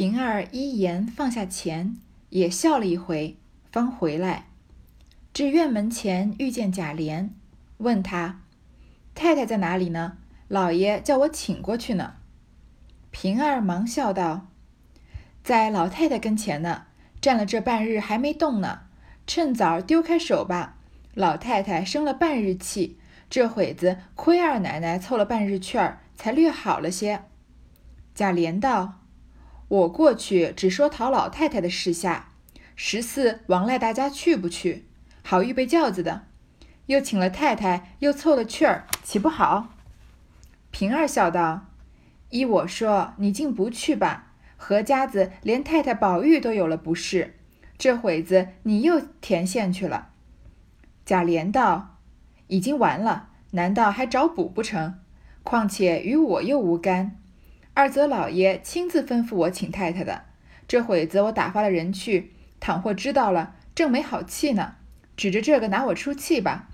平儿依言放下钱，也笑了一回，方回来，至院门前遇见贾琏，问他：“太太在哪里呢？老爷叫我请过去呢。”平儿忙笑道：“在老太太跟前呢，站了这半日还没动呢。趁早丢开手吧。老太太生了半日气，这会子亏二奶奶凑了半日券儿，才略好了些。”贾琏道。我过去只说讨老太太的事下，十四王赖大家去不去？好预备轿子的，又请了太太，又凑了趣儿，岂不好？平儿笑道：“依我说，你竟不去吧。何家子连太太宝玉都有了不是，这会子你又填线去了。”贾琏道：“已经完了，难道还找补不成？况且与我又无干。”二则老爷亲自吩咐我请太太的，这会子我打发了人去，倘或知道了，正没好气呢。指着这个拿我出气吧。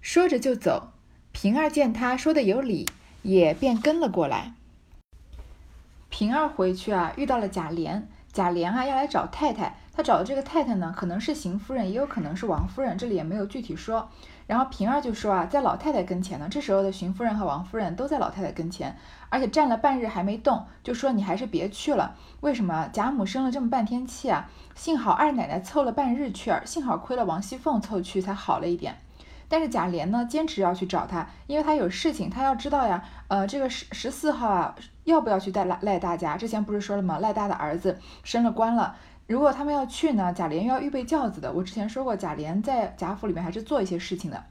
说着就走。平儿见他说的有理，也便跟了过来。平儿回去啊，遇到了贾琏。贾琏啊，要来找太太。他找的这个太太呢，可能是邢夫人，也有可能是王夫人，这里也没有具体说。然后平儿就说啊，在老太太跟前呢。这时候的邢夫人和王夫人都在老太太跟前，而且站了半日还没动，就说你还是别去了。为什么？贾母生了这么半天气啊，幸好二奶奶凑了半日去，幸好亏了王熙凤凑去才好了一点。但是贾琏呢，坚持要去找他，因为他有事情，他要知道呀。呃，这个十十四号啊，要不要去带赖赖大家？之前不是说了吗？赖大的儿子升了官了。如果他们要去呢，贾琏又要预备轿子的。我之前说过，贾琏在贾府里面还是做一些事情的。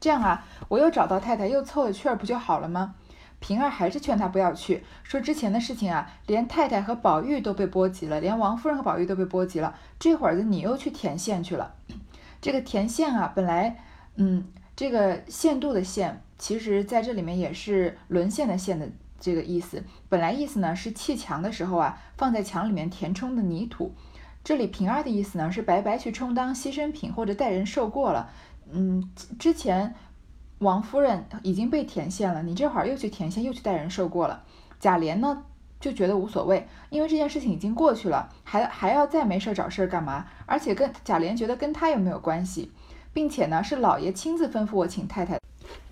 这样啊，我又找到太太，又凑了趣儿，不就好了吗？平儿还是劝他不要去，说之前的事情啊，连太太和宝玉都被波及了，连王夫人和宝玉都被波及了。这会儿子你又去填线去了。这个填线啊，本来，嗯，这个限度的限，其实在这里面也是沦陷的陷的。这个意思，本来意思呢是砌墙的时候啊，放在墙里面填充的泥土。这里平儿的意思呢是白白去充当牺牲品或者代人受过了。嗯，之前王夫人已经被填线了，你这会儿又去填线，又去代人受过了。贾琏呢就觉得无所谓，因为这件事情已经过去了，还还要再没事找事儿干嘛？而且跟贾琏觉得跟他又没有关系，并且呢是老爷亲自吩咐我请太太。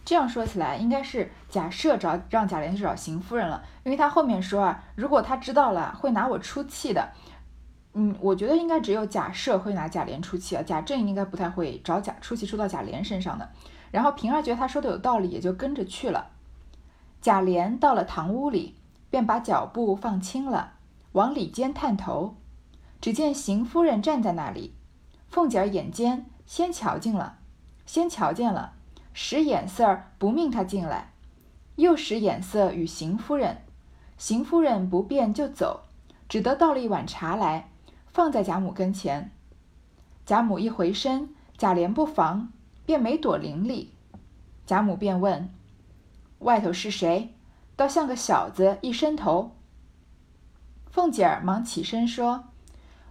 这样说起来，应该是贾赦找让贾琏去找邢夫人了，因为他后面说啊，如果他知道了，会拿我出气的。嗯，我觉得应该只有贾赦会拿贾琏出气啊，贾政应该不太会找贾出气出到贾琏身上的。然后平儿觉得他说的有道理，也就跟着去了。贾琏到了堂屋里，便把脚步放轻了，往里间探头，只见邢夫人站在那里，凤姐儿眼尖，先瞧见了，先瞧见了。使眼色儿不命他进来，又使眼色与邢夫人，邢夫人不便就走，只得倒了一碗茶来，放在贾母跟前。贾母一回身，贾琏不防，便没躲伶俐。贾母便问：“外头是谁？倒像个小子，一伸头。”凤姐儿忙起身说：“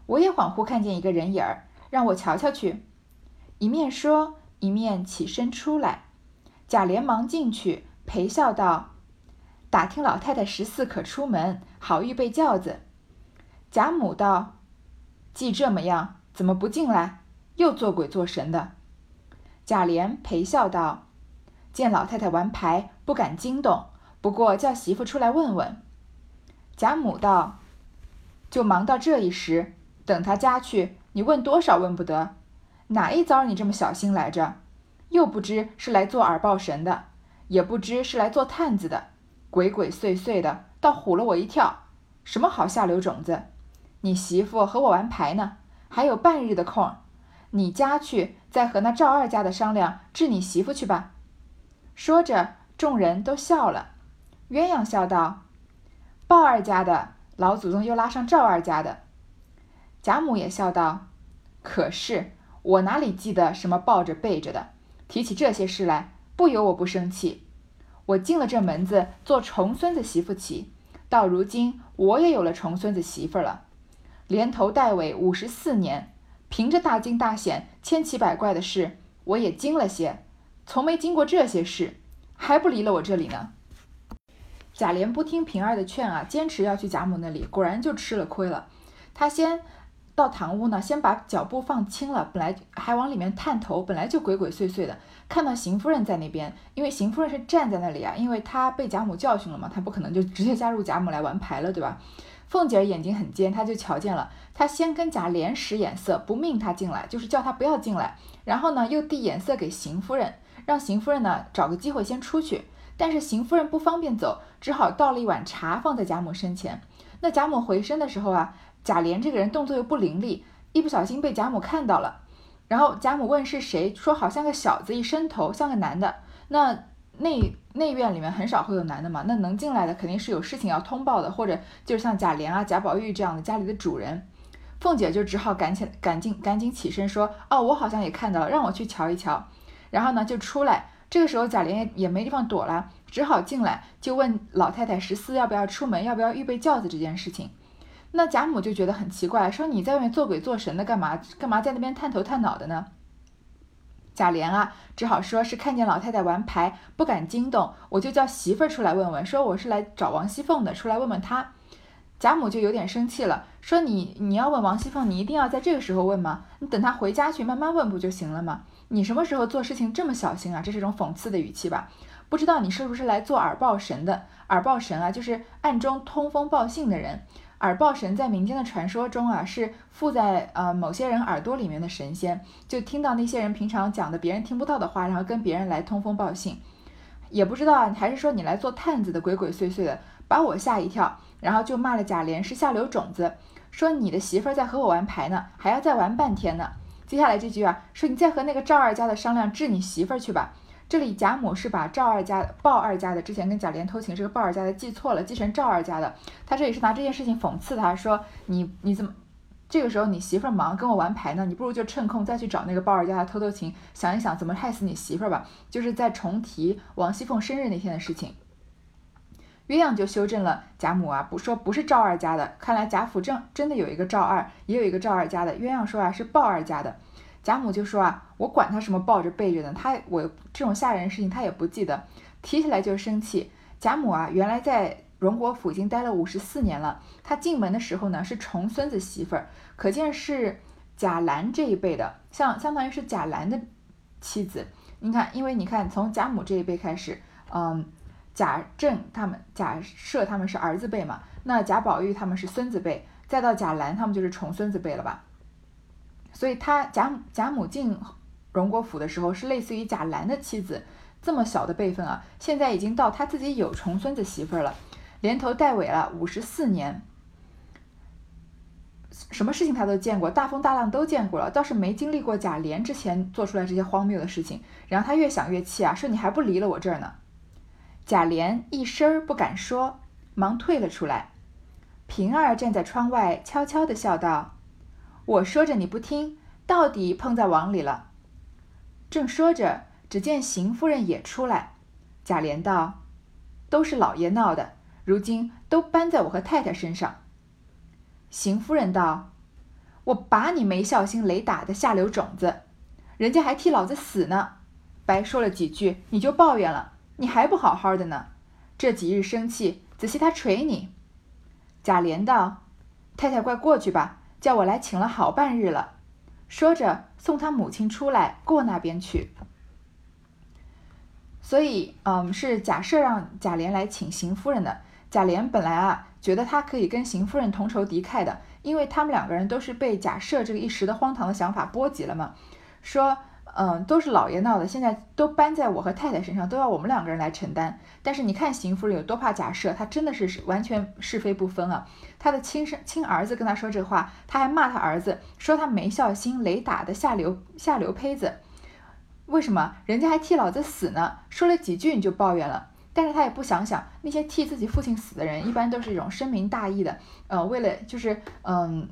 我也恍惚看见一个人影儿，让我瞧瞧去。”一面说。一面起身出来，贾琏忙进去陪笑道：“打听老太太十四可出门，好预备轿子。”贾母道：“既这么样，怎么不进来？又做鬼做神的。”贾琏陪笑道：“见老太太玩牌，不敢惊动，不过叫媳妇出来问问。”贾母道：“就忙到这一时，等他家去，你问多少问不得。”哪一遭你这么小心来着？又不知是来做耳报神的，也不知是来做探子的，鬼鬼祟祟的，倒唬了我一跳。什么好下流种子？你媳妇和我玩牌呢，还有半日的空，你家去再和那赵二家的商量治你媳妇去吧。说着，众人都笑了。鸳鸯笑道：“鲍二家的老祖宗又拉上赵二家的。”贾母也笑道：“可是。”我哪里记得什么抱着背着的？提起这些事来，不由我不生气。我进了这门子做重孙子媳妇起，到如今我也有了重孙子媳妇了，连头带尾五十四年，凭着大惊大险、千奇百怪的事，我也惊了些，从没经过这些事，还不离了我这里呢。贾琏不听平儿的劝啊，坚持要去贾母那里，果然就吃了亏了。他先到堂屋呢，先把脚步放轻了，本来还往里面探头，本来就鬼鬼祟祟的，看到邢夫人在那边，因为邢夫人是站在那里啊，因为她被贾母教训了嘛，她不可能就直接加入贾母来玩牌了，对吧？凤姐儿眼睛很尖，她就瞧见了，她先跟贾琏使眼色，不命他进来，就是叫他不要进来，然后呢又递眼色给邢夫人，让邢夫人呢找个机会先出去，但是邢夫人不方便走，只好倒了一碗茶放在贾母身前。那贾母回身的时候啊。贾琏这个人动作又不伶俐，一不小心被贾母看到了，然后贾母问是谁，说好像个小子，一伸头像个男的。那内内院里面很少会有男的嘛，那能进来的肯定是有事情要通报的，或者就是像贾琏啊、贾宝玉这样的家里的主人。凤姐就只好赶起赶紧赶紧起身说：“哦，我好像也看到了，让我去瞧一瞧。”然后呢就出来，这个时候贾琏也也没地方躲了，只好进来就问老太太十四要不要出门，要不要预备轿子这件事情。那贾母就觉得很奇怪，说你在外面做鬼做神的干嘛？干嘛在那边探头探脑的呢？贾琏啊，只好说是看见老太太玩牌，不敢惊动，我就叫媳妇儿出来问问，说我是来找王熙凤的，出来问问她。贾母就有点生气了，说你你要问王熙凤，你一定要在这个时候问吗？你等她回家去慢慢问不就行了吗？你什么时候做事情这么小心啊？这是一种讽刺的语气吧？不知道你是不是来做耳报神的？耳报神啊，就是暗中通风报信的人。耳报神在民间的传说中啊，是附在呃某些人耳朵里面的神仙，就听到那些人平常讲的别人听不到的话，然后跟别人来通风报信。也不知道啊，还是说你来做探子的，鬼鬼祟祟的，把我吓一跳，然后就骂了贾琏是下流种子，说你的媳妇儿在和我玩牌呢，还要再玩半天呢。接下来这句啊，说你再和那个赵二家的商量治你媳妇儿去吧。这里贾母是把赵二家、鲍二家的之前跟贾琏偷情这个鲍二家的记错了，记成赵二家的。他这里是拿这件事情讽刺他，说你你怎么这个时候你媳妇忙跟我玩牌呢？你不如就趁空再去找那个鲍二家的偷偷情，想一想怎么害死你媳妇吧。就是在重提王熙凤生日那天的事情。鸳鸯就修正了贾母啊，不说不是赵二家的，看来贾府正真的有一个赵二，也有一个赵二家的。鸳鸯说啊是鲍二家的。贾母就说啊，我管他什么抱着背着的，他我这种吓人的事情他也不记得，提起来就生气。贾母啊，原来在荣国府已经待了五十四年了，她进门的时候呢是重孙子媳妇儿，可见是贾兰这一辈的，像相当于是贾兰的妻子。你看，因为你看从贾母这一辈开始，嗯，贾政他们、贾赦他们是儿子辈嘛，那贾宝玉他们是孙子辈，再到贾兰他们就是重孙子辈了吧？所以他贾贾母进荣国府的时候是类似于贾兰的妻子，这么小的辈分啊，现在已经到他自己有重孙子媳妇了，连头带尾了五十四年，什么事情他都见过，大风大浪都见过了，倒是没经历过贾琏之前做出来这些荒谬的事情。然后他越想越气啊，说你还不离了我这儿呢。贾琏一声不敢说，忙退了出来。平儿站在窗外，悄悄地笑道。我说着你不听，到底碰在网里了。正说着，只见邢夫人也出来。贾琏道：“都是老爷闹的，如今都搬在我和太太身上。”邢夫人道：“我把你没孝心雷打的下流种子，人家还替老子死呢，白说了几句你就抱怨了，你还不好好的呢？这几日生气，仔细他捶你。”贾琏道：“太太快过去吧。”叫我来请了好半日了，说着送他母亲出来过那边去。所以，嗯，是贾赦让贾琏来请邢夫人的。贾琏本来啊，觉得他可以跟邢夫人同仇敌忾的，因为他们两个人都是被贾赦这个一时的荒唐的想法波及了嘛。说。嗯，都是老爷闹的，现在都搬在我和太太身上，都要我们两个人来承担。但是你看邢夫人有多怕假设，她真的是完全是非不分啊！她的亲生亲儿子跟她说这话，她还骂他儿子，说他没孝心，雷打的下流下流胚子。为什么人家还替老子死呢？说了几句你就抱怨了，但是他也不想想那些替自己父亲死的人，一般都是一种深明大义的，呃，为了就是嗯。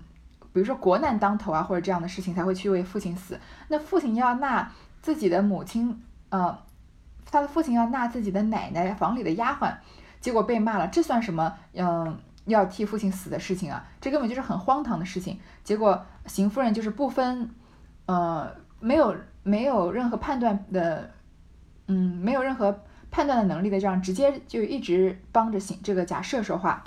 比如说国难当头啊，或者这样的事情才会去为父亲死。那父亲要纳自己的母亲，呃，他的父亲要纳自己的奶奶房里的丫鬟，结果被骂了，这算什么？嗯，要替父亲死的事情啊？这根本就是很荒唐的事情。结果邢夫人就是不分，呃，没有没有任何判断的，嗯，没有任何。判断的能力的，这样直接就一直帮着邢这个假设说话，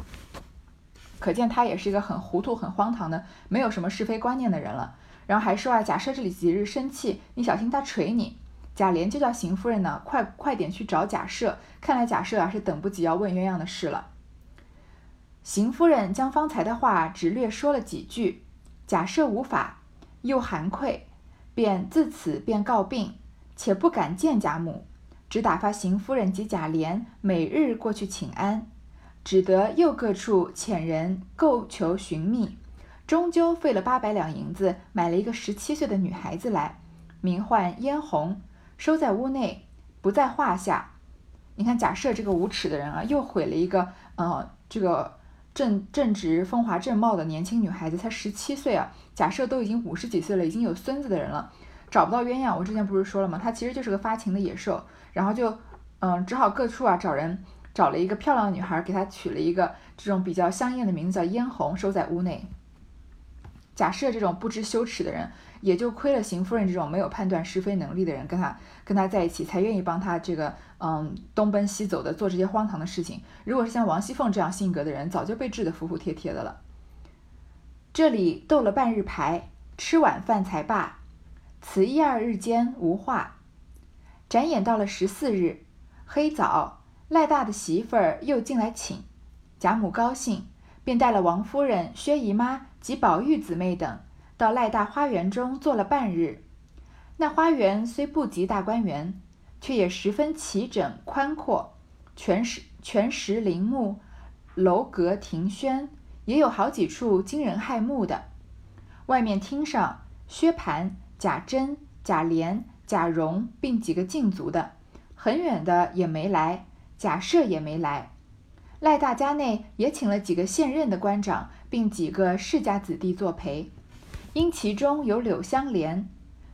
可见他也是一个很糊涂、很荒唐的，没有什么是非观念的人了。然后还说啊，假设这里几日生气，你小心他捶你。贾琏就叫邢夫人呢，快快点去找贾赦。看来贾赦啊是等不及要问鸳鸯的事了。邢夫人将方才的话只略说了几句，贾赦无法，又含愧，便自此便告病，且不敢见贾母，只打发邢夫人及贾琏每日过去请安，只得又各处遣人购求寻觅，终究费了八百两银子，买了一个十七岁的女孩子来，名唤嫣红。收在屋内，不在话下。你看贾赦这个无耻的人啊，又毁了一个呃这个正正直风华正茂的年轻女孩子，才十七岁啊。贾赦都已经五十几岁了，已经有孙子的人了，找不到鸳鸯。我之前不是说了吗？他其实就是个发情的野兽，然后就嗯只好各处啊找人找了一个漂亮的女孩，给她取了一个这种比较香艳的名字叫嫣红，收在屋内。假设这种不知羞耻的人。也就亏了邢夫人这种没有判断是非能力的人，跟他跟他在一起，才愿意帮他这个嗯东奔西走的做这些荒唐的事情。如果是像王熙凤这样性格的人，早就被治得服服帖帖的了。这里斗了半日牌，吃晚饭才罢。此一二日间无话。展眼到了十四日，黑早赖大的媳妇儿又进来请，贾母高兴，便带了王夫人、薛姨妈及宝玉姊妹等。到赖大花园中坐了半日，那花园虽不及大观园，却也十分齐整宽阔，全石全石林木，楼阁亭轩，也有好几处惊人骇目的。外面厅上，薛蟠、贾珍、贾琏、贾蓉并几个禁足的，很远的也没来，贾赦也没来。赖大家内也请了几个现任的官长，并几个世家子弟作陪。因其中有柳香莲，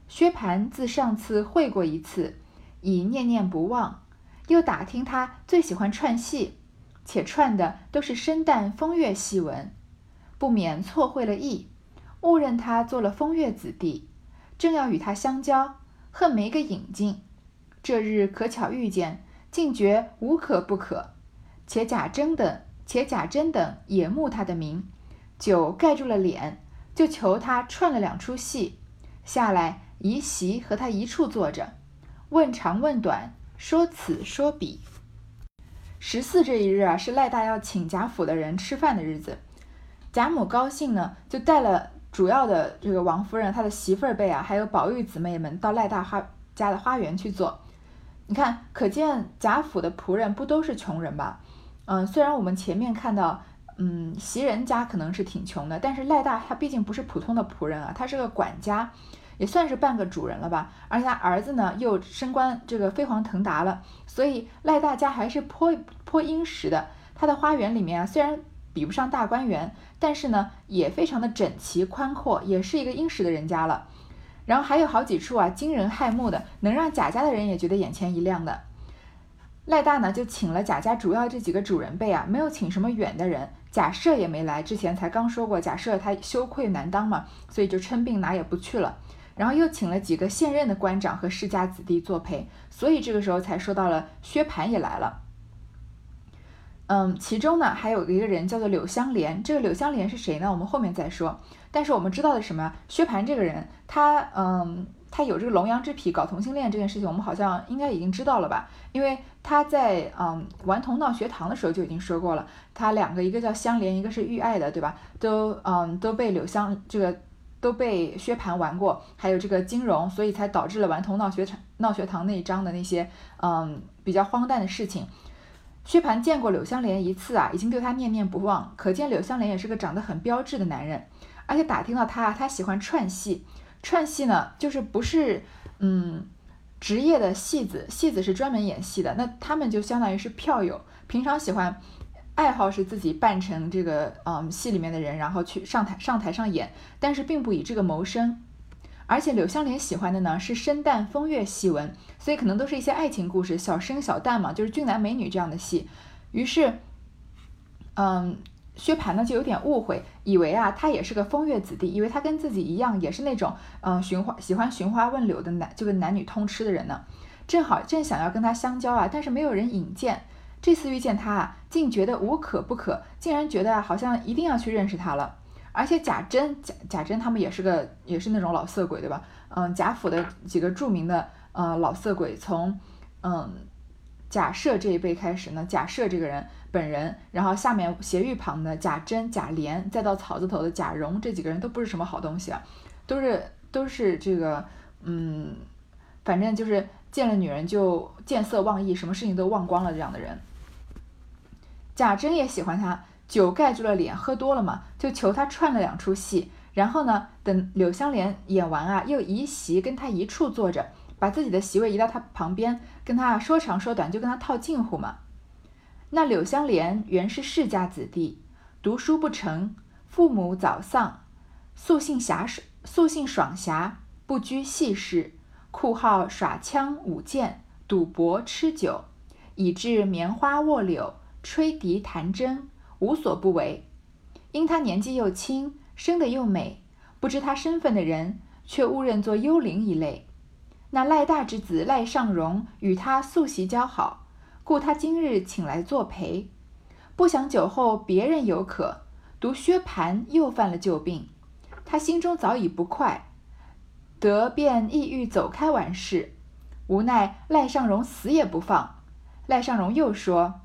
薛蟠自上次会过一次，已念念不忘。又打听他最喜欢串戏，且串的都是生旦风月戏文，不免错会了意，误认他做了风月子弟，正要与他相交，恨没个引进。这日可巧遇见，竟觉无可不可。且贾珍等，且贾珍等也慕他的名，酒盖住了脸。就求他串了两出戏，下来一席和他一处坐着，问长问短，说此说彼。十四这一日啊，是赖大要请贾府的人吃饭的日子。贾母高兴呢，就带了主要的这个王夫人、她的媳妇儿辈啊，还有宝玉姊妹们到赖大花家的花园去坐。你看，可见贾府的仆人不都是穷人吧？嗯，虽然我们前面看到。嗯，袭人家可能是挺穷的，但是赖大他毕竟不是普通的仆人啊，他是个管家，也算是半个主人了吧。而且他儿子呢又升官，这个飞黄腾达了，所以赖大家还是颇颇殷实的。他的花园里面啊，虽然比不上大观园，但是呢也非常的整齐宽阔，也是一个殷实的人家了。然后还有好几处啊惊人骇目的，能让贾家的人也觉得眼前一亮的。赖大呢就请了贾家主要这几个主人辈啊，没有请什么远的人。贾赦也没来，之前才刚说过，贾赦他羞愧难当嘛，所以就称病哪也不去了。然后又请了几个现任的官长和世家子弟作陪，所以这个时候才说到了薛蟠也来了。嗯，其中呢还有一个人叫做柳香莲，这个柳香莲是谁呢？我们后面再说。但是我们知道的什么？薛蟠这个人，他嗯。他有这个龙阳之癖搞同性恋这件事情，我们好像应该已经知道了吧？因为他在嗯顽童闹学堂的时候就已经说过了，他两个一个叫香莲，一个是玉爱的，对吧？都嗯都被柳香这个都被薛蟠玩过，还有这个金荣，所以才导致了顽童闹学闹学堂那一章的那些嗯比较荒诞的事情。薛蟠见过柳香莲一次啊，已经对他念念不忘，可见柳香莲也是个长得很标致的男人，而且打听到他他喜欢串戏。串戏呢，就是不是嗯职业的戏子，戏子是专门演戏的，那他们就相当于是票友，平常喜欢爱好是自己扮成这个嗯戏里面的人，然后去上台上台上演，但是并不以这个谋生。而且柳湘莲喜欢的呢是生旦风月戏文，所以可能都是一些爱情故事，小生小旦嘛，就是俊男美女这样的戏。于是，嗯。薛蟠呢就有点误会，以为啊他也是个风月子弟，以为他跟自己一样也是那种嗯寻花喜欢寻花问柳的男就跟男女通吃的人呢。正好正想要跟他相交啊，但是没有人引荐。这次遇见他啊，竟觉得无可不可，竟然觉得好像一定要去认识他了。而且贾珍、贾贾珍他们也是个，也是那种老色鬼，对吧？嗯，贾府的几个著名的呃老色鬼，从嗯贾赦这一辈开始呢，贾赦这个人本人，然后下面斜玉旁的贾珍、贾琏，再到草字头的贾蓉，这几个人都不是什么好东西啊，都是都是这个嗯，反正就是见了女人就见色忘义，什么事情都忘光了这样的人。贾珍也喜欢他，酒盖住了脸，喝多了嘛，就求他串了两出戏。然后呢，等柳湘莲演完啊，又移席跟他一处坐着，把自己的席位移到他旁边，跟他说长说短，就跟他套近乎嘛。那柳湘莲原是世家子弟，读书不成，父母早丧，素性侠爽，素性爽侠，不拘细事，酷好耍枪舞剑，赌博吃酒，以致棉花卧柳。吹笛弹筝，无所不为。因他年纪又轻，生得又美，不知他身份的人，却误认作幽灵一类。那赖大之子赖尚荣与他素习交好，故他今日请来作陪。不想酒后别人有可，独薛蟠又犯了旧病。他心中早已不快，得便意欲走开完事，无奈赖尚荣死也不放。赖尚荣又说。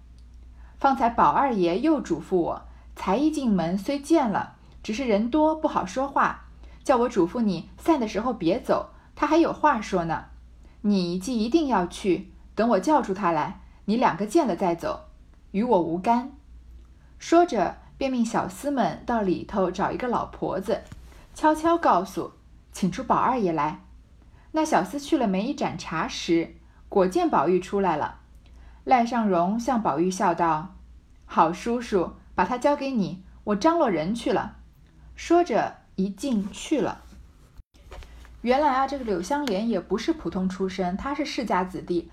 方才宝二爷又嘱咐我，才一进门虽见了，只是人多不好说话，叫我嘱咐你散的时候别走，他还有话说呢。你既一定要去，等我叫出他来，你两个见了再走，与我无干。说着，便命小厮们到里头找一个老婆子，悄悄告诉，请出宝二爷来。那小厮去了没一盏茶时，果见宝玉出来了。赖尚荣向宝玉笑道：“好叔叔，把他交给你，我张罗人去了。”说着一进去了。原来啊，这个柳湘莲也不是普通出身，她是世家子弟，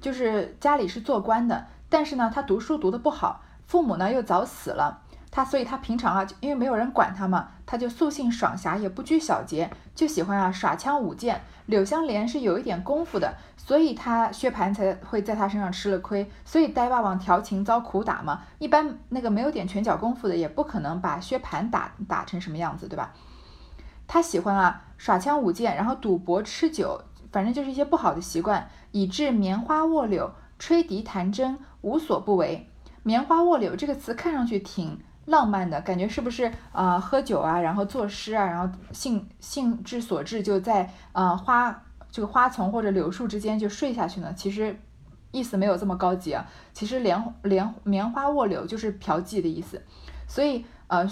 就是家里是做官的，但是呢，她读书读得不好，父母呢又早死了。他所以，他平常啊，因为没有人管他嘛，他就素性爽侠，也不拘小节，就喜欢啊耍枪舞剑。柳湘莲是有一点功夫的，所以他薛蟠才会在他身上吃了亏。所以呆霸王调情遭苦打嘛，一般那个没有点拳脚功夫的，也不可能把薛蟠打打成什么样子，对吧？他喜欢啊耍枪舞剑，然后赌博吃酒，反正就是一些不好的习惯，以致棉花卧柳、吹笛弹筝无所不为。棉花卧柳这个词看上去挺。浪漫的感觉是不是啊？喝酒啊，然后作诗啊，然后兴兴致所致，就在啊花这个花丛或者柳树之间就睡下去呢？其实意思没有这么高级啊。其实莲莲棉花卧柳就是嫖妓的意思。所以呃，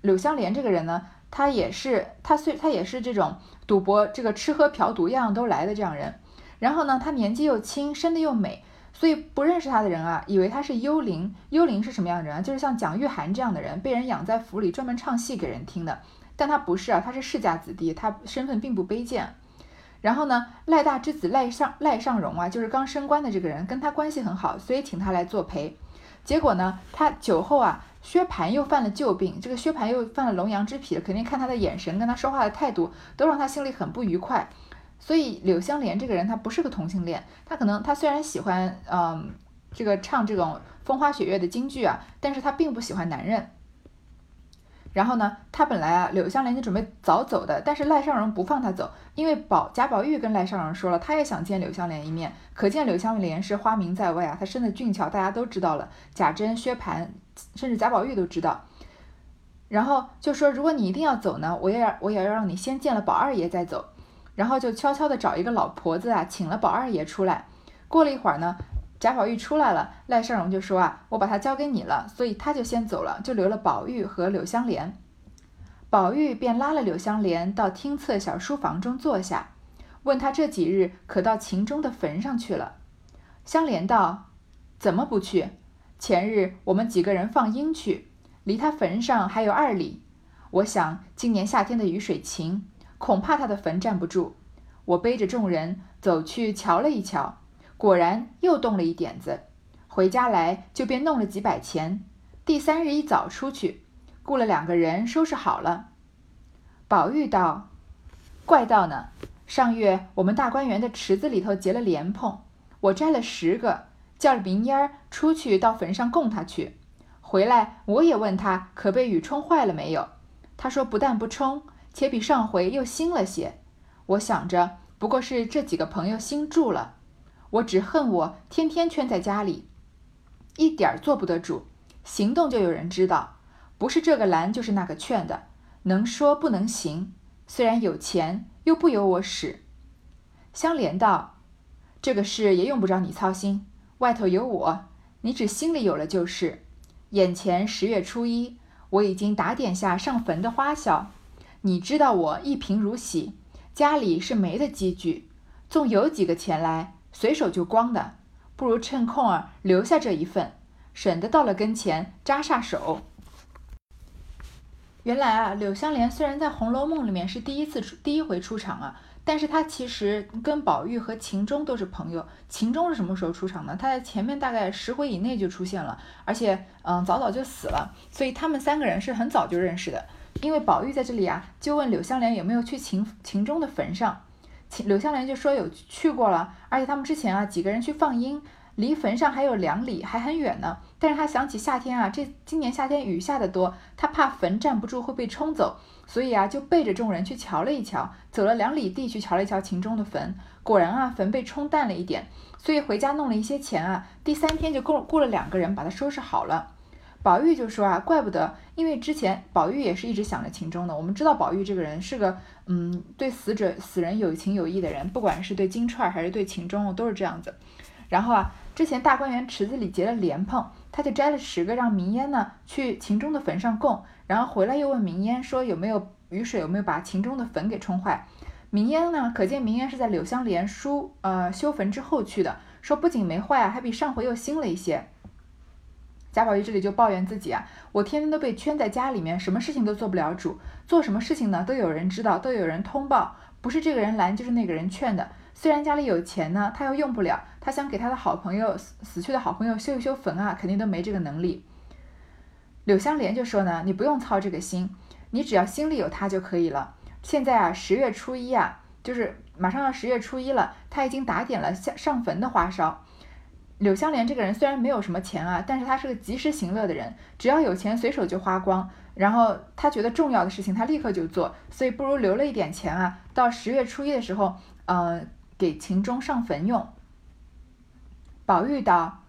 柳湘莲这个人呢，他也是他虽他也是这种赌博这个吃喝嫖赌样样都来的这样人。然后呢，他年纪又轻，生的又美。所以不认识他的人啊，以为他是幽灵。幽灵是什么样的人啊？就是像蒋玉菡这样的人，被人养在府里，专门唱戏给人听的。但他不是啊，他是世家子弟，他身份并不卑贱。然后呢，赖大之子赖尚赖尚荣啊，就是刚升官的这个人，跟他关系很好，所以请他来作陪。结果呢，他酒后啊，薛蟠又犯了旧病，这个薛蟠又犯了龙阳之癖，肯定看他的眼神，跟他说话的态度，都让他心里很不愉快。所以柳湘莲这个人，他不是个同性恋，他可能他虽然喜欢，嗯，这个唱这种风花雪月的京剧啊，但是他并不喜欢男人。然后呢，他本来啊，柳湘莲就准备早走的，但是赖尚荣不放他走，因为宝贾宝玉跟赖尚荣说了，他也想见柳湘莲一面，可见柳湘莲是花名在外啊，她生的俊俏，大家都知道了，贾珍、薛蟠，甚至贾宝玉都知道。然后就说，如果你一定要走呢，我也要我也要让你先见了宝二爷再走。然后就悄悄的找一个老婆子啊，请了宝二爷出来。过了一会儿呢，贾宝玉出来了，赖尚荣就说啊，我把他交给你了，所以他就先走了，就留了宝玉和柳湘莲。宝玉便拉了柳湘莲到厅侧小书房中坐下，问他这几日可到秦钟的坟上去了。湘莲道：“怎么不去？前日我们几个人放鹰去，离他坟上还有二里。我想今年夏天的雨水勤。”恐怕他的坟站不住，我背着众人走去瞧了一瞧，果然又动了一点子。回家来就便弄了几百钱。第三日一早出去，雇了两个人收拾好了。宝玉道：“怪道呢，上月我们大观园的池子里头结了莲蓬，我摘了十个，叫了明烟儿出去到坟上供他去。回来我也问他可被雨冲坏了没有，他说不但不冲，且比上回又新了些。我想着不过是这几个朋友新住了，我只恨我天天圈在家里，一点儿做不得主，行动就有人知道，不是这个拦就是那个劝的，能说不能行。虽然有钱，又不由我使。香莲道，这个事也用不着你操心，外头有我，你只心里有了就是。眼前十月初一，我已经打点下上坟的花销。你知道我一贫如洗，家里是没的积聚，纵有几个钱来，随手就光的，不如趁空儿留下这一份，省得到了跟前扎煞手。原来啊，柳湘莲虽然在《红楼梦》里面是第一次出第一回出场啊，但是她其实跟宝玉和秦钟都是朋友。秦钟是什么时候出场呢？他在前面大概十回以内就出现了，而且嗯早早就死了，所以他们三个人是很早就认识的。因为宝玉在这里啊，就问柳湘莲有没有去秦秦钟的坟上，柳湘莲就说有去过了，而且他们之前啊几个人去放鹰。离坟上还有两里，还很远呢。但是他想起夏天啊，这今年夏天雨下的多，他怕坟站不住会被冲走，所以啊，就背着众人去瞧了一瞧，走了两里地去瞧了一瞧秦钟的坟。果然啊，坟被冲淡了一点，所以回家弄了一些钱啊，第三天就雇雇了两个人把它收拾好了。宝玉就说啊，怪不得，因为之前宝玉也是一直想着秦钟的。我们知道宝玉这个人是个嗯，对死者死人有情有义的人，不管是对金钏还是对秦钟，都是这样子。然后啊。之前大观园池子里结了莲蓬，他就摘了十个，让明烟呢去秦钟的坟上供，然后回来又问明烟说有没有雨水，有没有把秦钟的坟给冲坏。明烟呢，可见明烟是在柳湘莲书呃修坟之后去的，说不仅没坏啊，还比上回又新了一些。贾宝玉这里就抱怨自己啊，我天天都被圈在家里面，什么事情都做不了主，做什么事情呢都有人知道，都有人通报，不是这个人拦就是那个人劝的。虽然家里有钱呢，他又用不了。他想给他的好朋友死死去的好朋友修一修坟啊，肯定都没这个能力。柳湘莲就说呢：“你不用操这个心，你只要心里有他就可以了。现在啊，十月初一啊，就是马上要十月初一了，他已经打点了上上坟的花烧。柳湘莲这个人虽然没有什么钱啊，但是他是个及时行乐的人，只要有钱随手就花光。然后他觉得重要的事情，他立刻就做，所以不如留了一点钱啊，到十月初一的时候，嗯。”给秦钟上坟用。宝玉道：“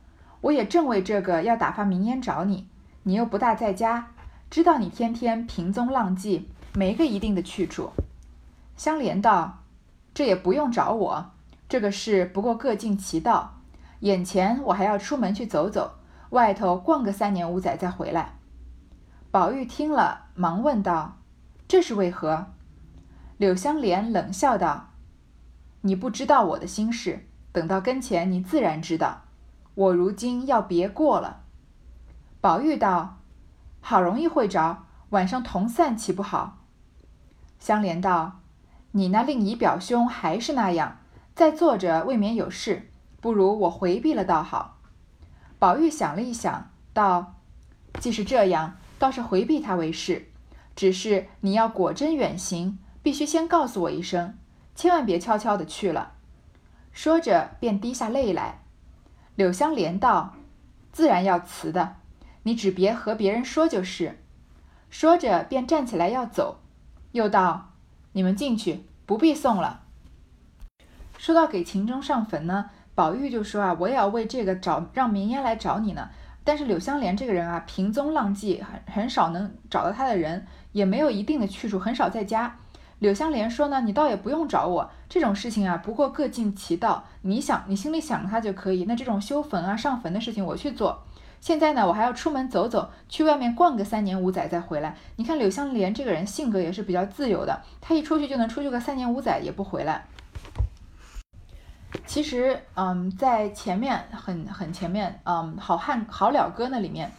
我也正为这个要打发明烟找你，你又不大在家，知道你天天平踪浪迹，没个一定的去处。”香莲道：“这也不用找我，这个事不过各尽其道。眼前我还要出门去走走，外头逛个三年五载再回来。”宝玉听了，忙问道：“这是为何？”柳香莲冷笑道。你不知道我的心事，等到跟前，你自然知道。我如今要别过了。宝玉道：“好容易会着，晚上同散岂不好？”香莲道：“你那令姨表兄还是那样，在坐着未免有事，不如我回避了倒好。”宝玉想了一想，道：“既是这样，倒是回避他为是。只是你要果真远行，必须先告诉我一声。”千万别悄悄的去了。说着，便滴下泪来。柳湘莲道：“自然要辞的，你只别和别人说就是。”说着，便站起来要走，又道：“你们进去，不必送了。”说到给秦钟上坟呢，宝玉就说：“啊，我也要为这个找让明烟来找你呢。但是柳湘莲这个人啊，平踪浪迹，很很少能找到他的人，也没有一定的去处，很少在家。”柳湘莲说呢，你倒也不用找我这种事情啊，不过各尽其道。你想，你心里想他就可以。那这种修坟啊、上坟的事情，我去做。现在呢，我还要出门走走，去外面逛个三年五载再回来。你看柳湘莲这个人性格也是比较自由的，他一出去就能出去个三年五载也不回来。其实，嗯，在前面很很前面，嗯，《好汉好了歌》那里面，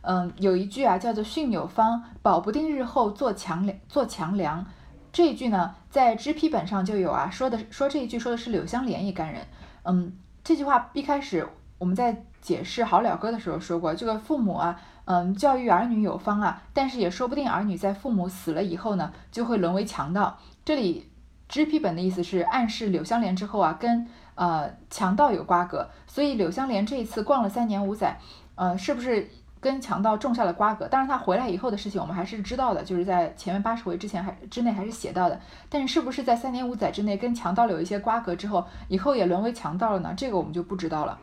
嗯，有一句啊，叫做“训有方，保不定日后做强梁，做强梁”。这一句呢，在支批本上就有啊，说的说这一句说的是柳湘莲一干人。嗯，这句话一开始我们在解释好了歌的时候说过，这个父母啊，嗯，教育儿女有方啊，但是也说不定儿女在父母死了以后呢，就会沦为强盗。这里知批本的意思是暗示柳湘莲之后啊，跟呃强盗有瓜葛，所以柳湘莲这一次逛了三年五载，呃，是不是跟强盗种下了瓜葛？当然，他回来以后的事情我们还是知道的，就是在前面八十回之前还之内还是写到的。但是，是不是在三年五载之内跟强盗有一些瓜葛之后，以后也沦为强盗了呢？这个我们就不知道了。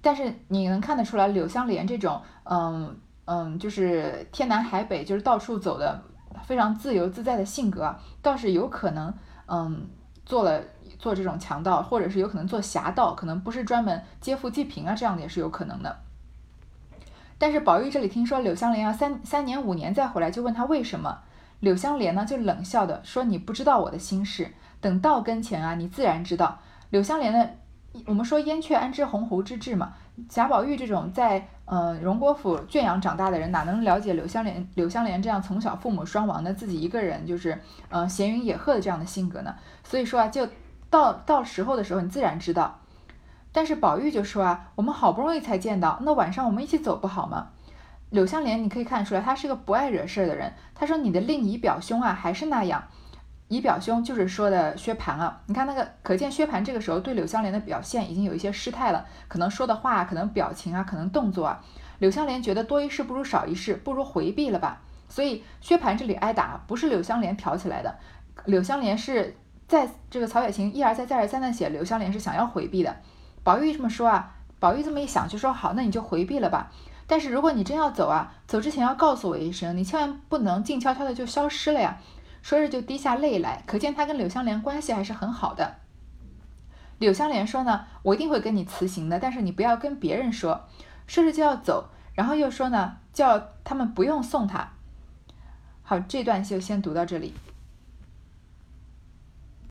但是你能看得出来，柳湘莲这种，嗯嗯，就是天南海北，就是到处走的。非常自由自在的性格，倒是有可能，嗯，做了做这种强盗，或者是有可能做侠盗，可能不是专门劫富济贫啊，这样的也是有可能的。但是宝玉这里听说柳湘莲要三三年五年再回来，就问他为什么。柳湘莲呢就冷笑的说：“你不知道我的心事，等到跟前啊，你自然知道。”柳湘莲呢，我们说燕雀安知鸿鹄之志嘛。贾宝玉这种在呃荣国府圈养长大的人，哪能了解柳湘莲柳湘莲这样从小父母双亡的自己一个人就是呃闲云野鹤的这样的性格呢？所以说啊，就到到时候的时候，你自然知道。但是宝玉就说啊，我们好不容易才见到，那晚上我们一起走不好吗？柳湘莲你可以看出来，他是个不爱惹事儿的人。他说你的令姨表兄啊，还是那样。姨表兄就是说的薛蟠啊，你看那个，可见薛蟠这个时候对柳湘莲的表现已经有一些失态了，可能说的话，可能表情啊，可能动作啊，柳湘莲觉得多一事不如少一事，不如回避了吧。所以薛蟠这里挨打不是柳湘莲挑起来的，柳湘莲是在这个曹雪芹一而再再而三的写柳湘莲是想要回避的。宝玉这么说啊，宝玉这么一想就说好，那你就回避了吧。但是如果你真要走啊，走之前要告诉我一声，你千万不能静悄悄的就消失了呀。说着就滴下泪来，可见他跟柳湘莲关系还是很好的。柳湘莲说呢：“我一定会跟你辞行的，但是你不要跟别人说。”说着就要走，然后又说呢：“叫他们不用送他。”好，这段就先读到这里。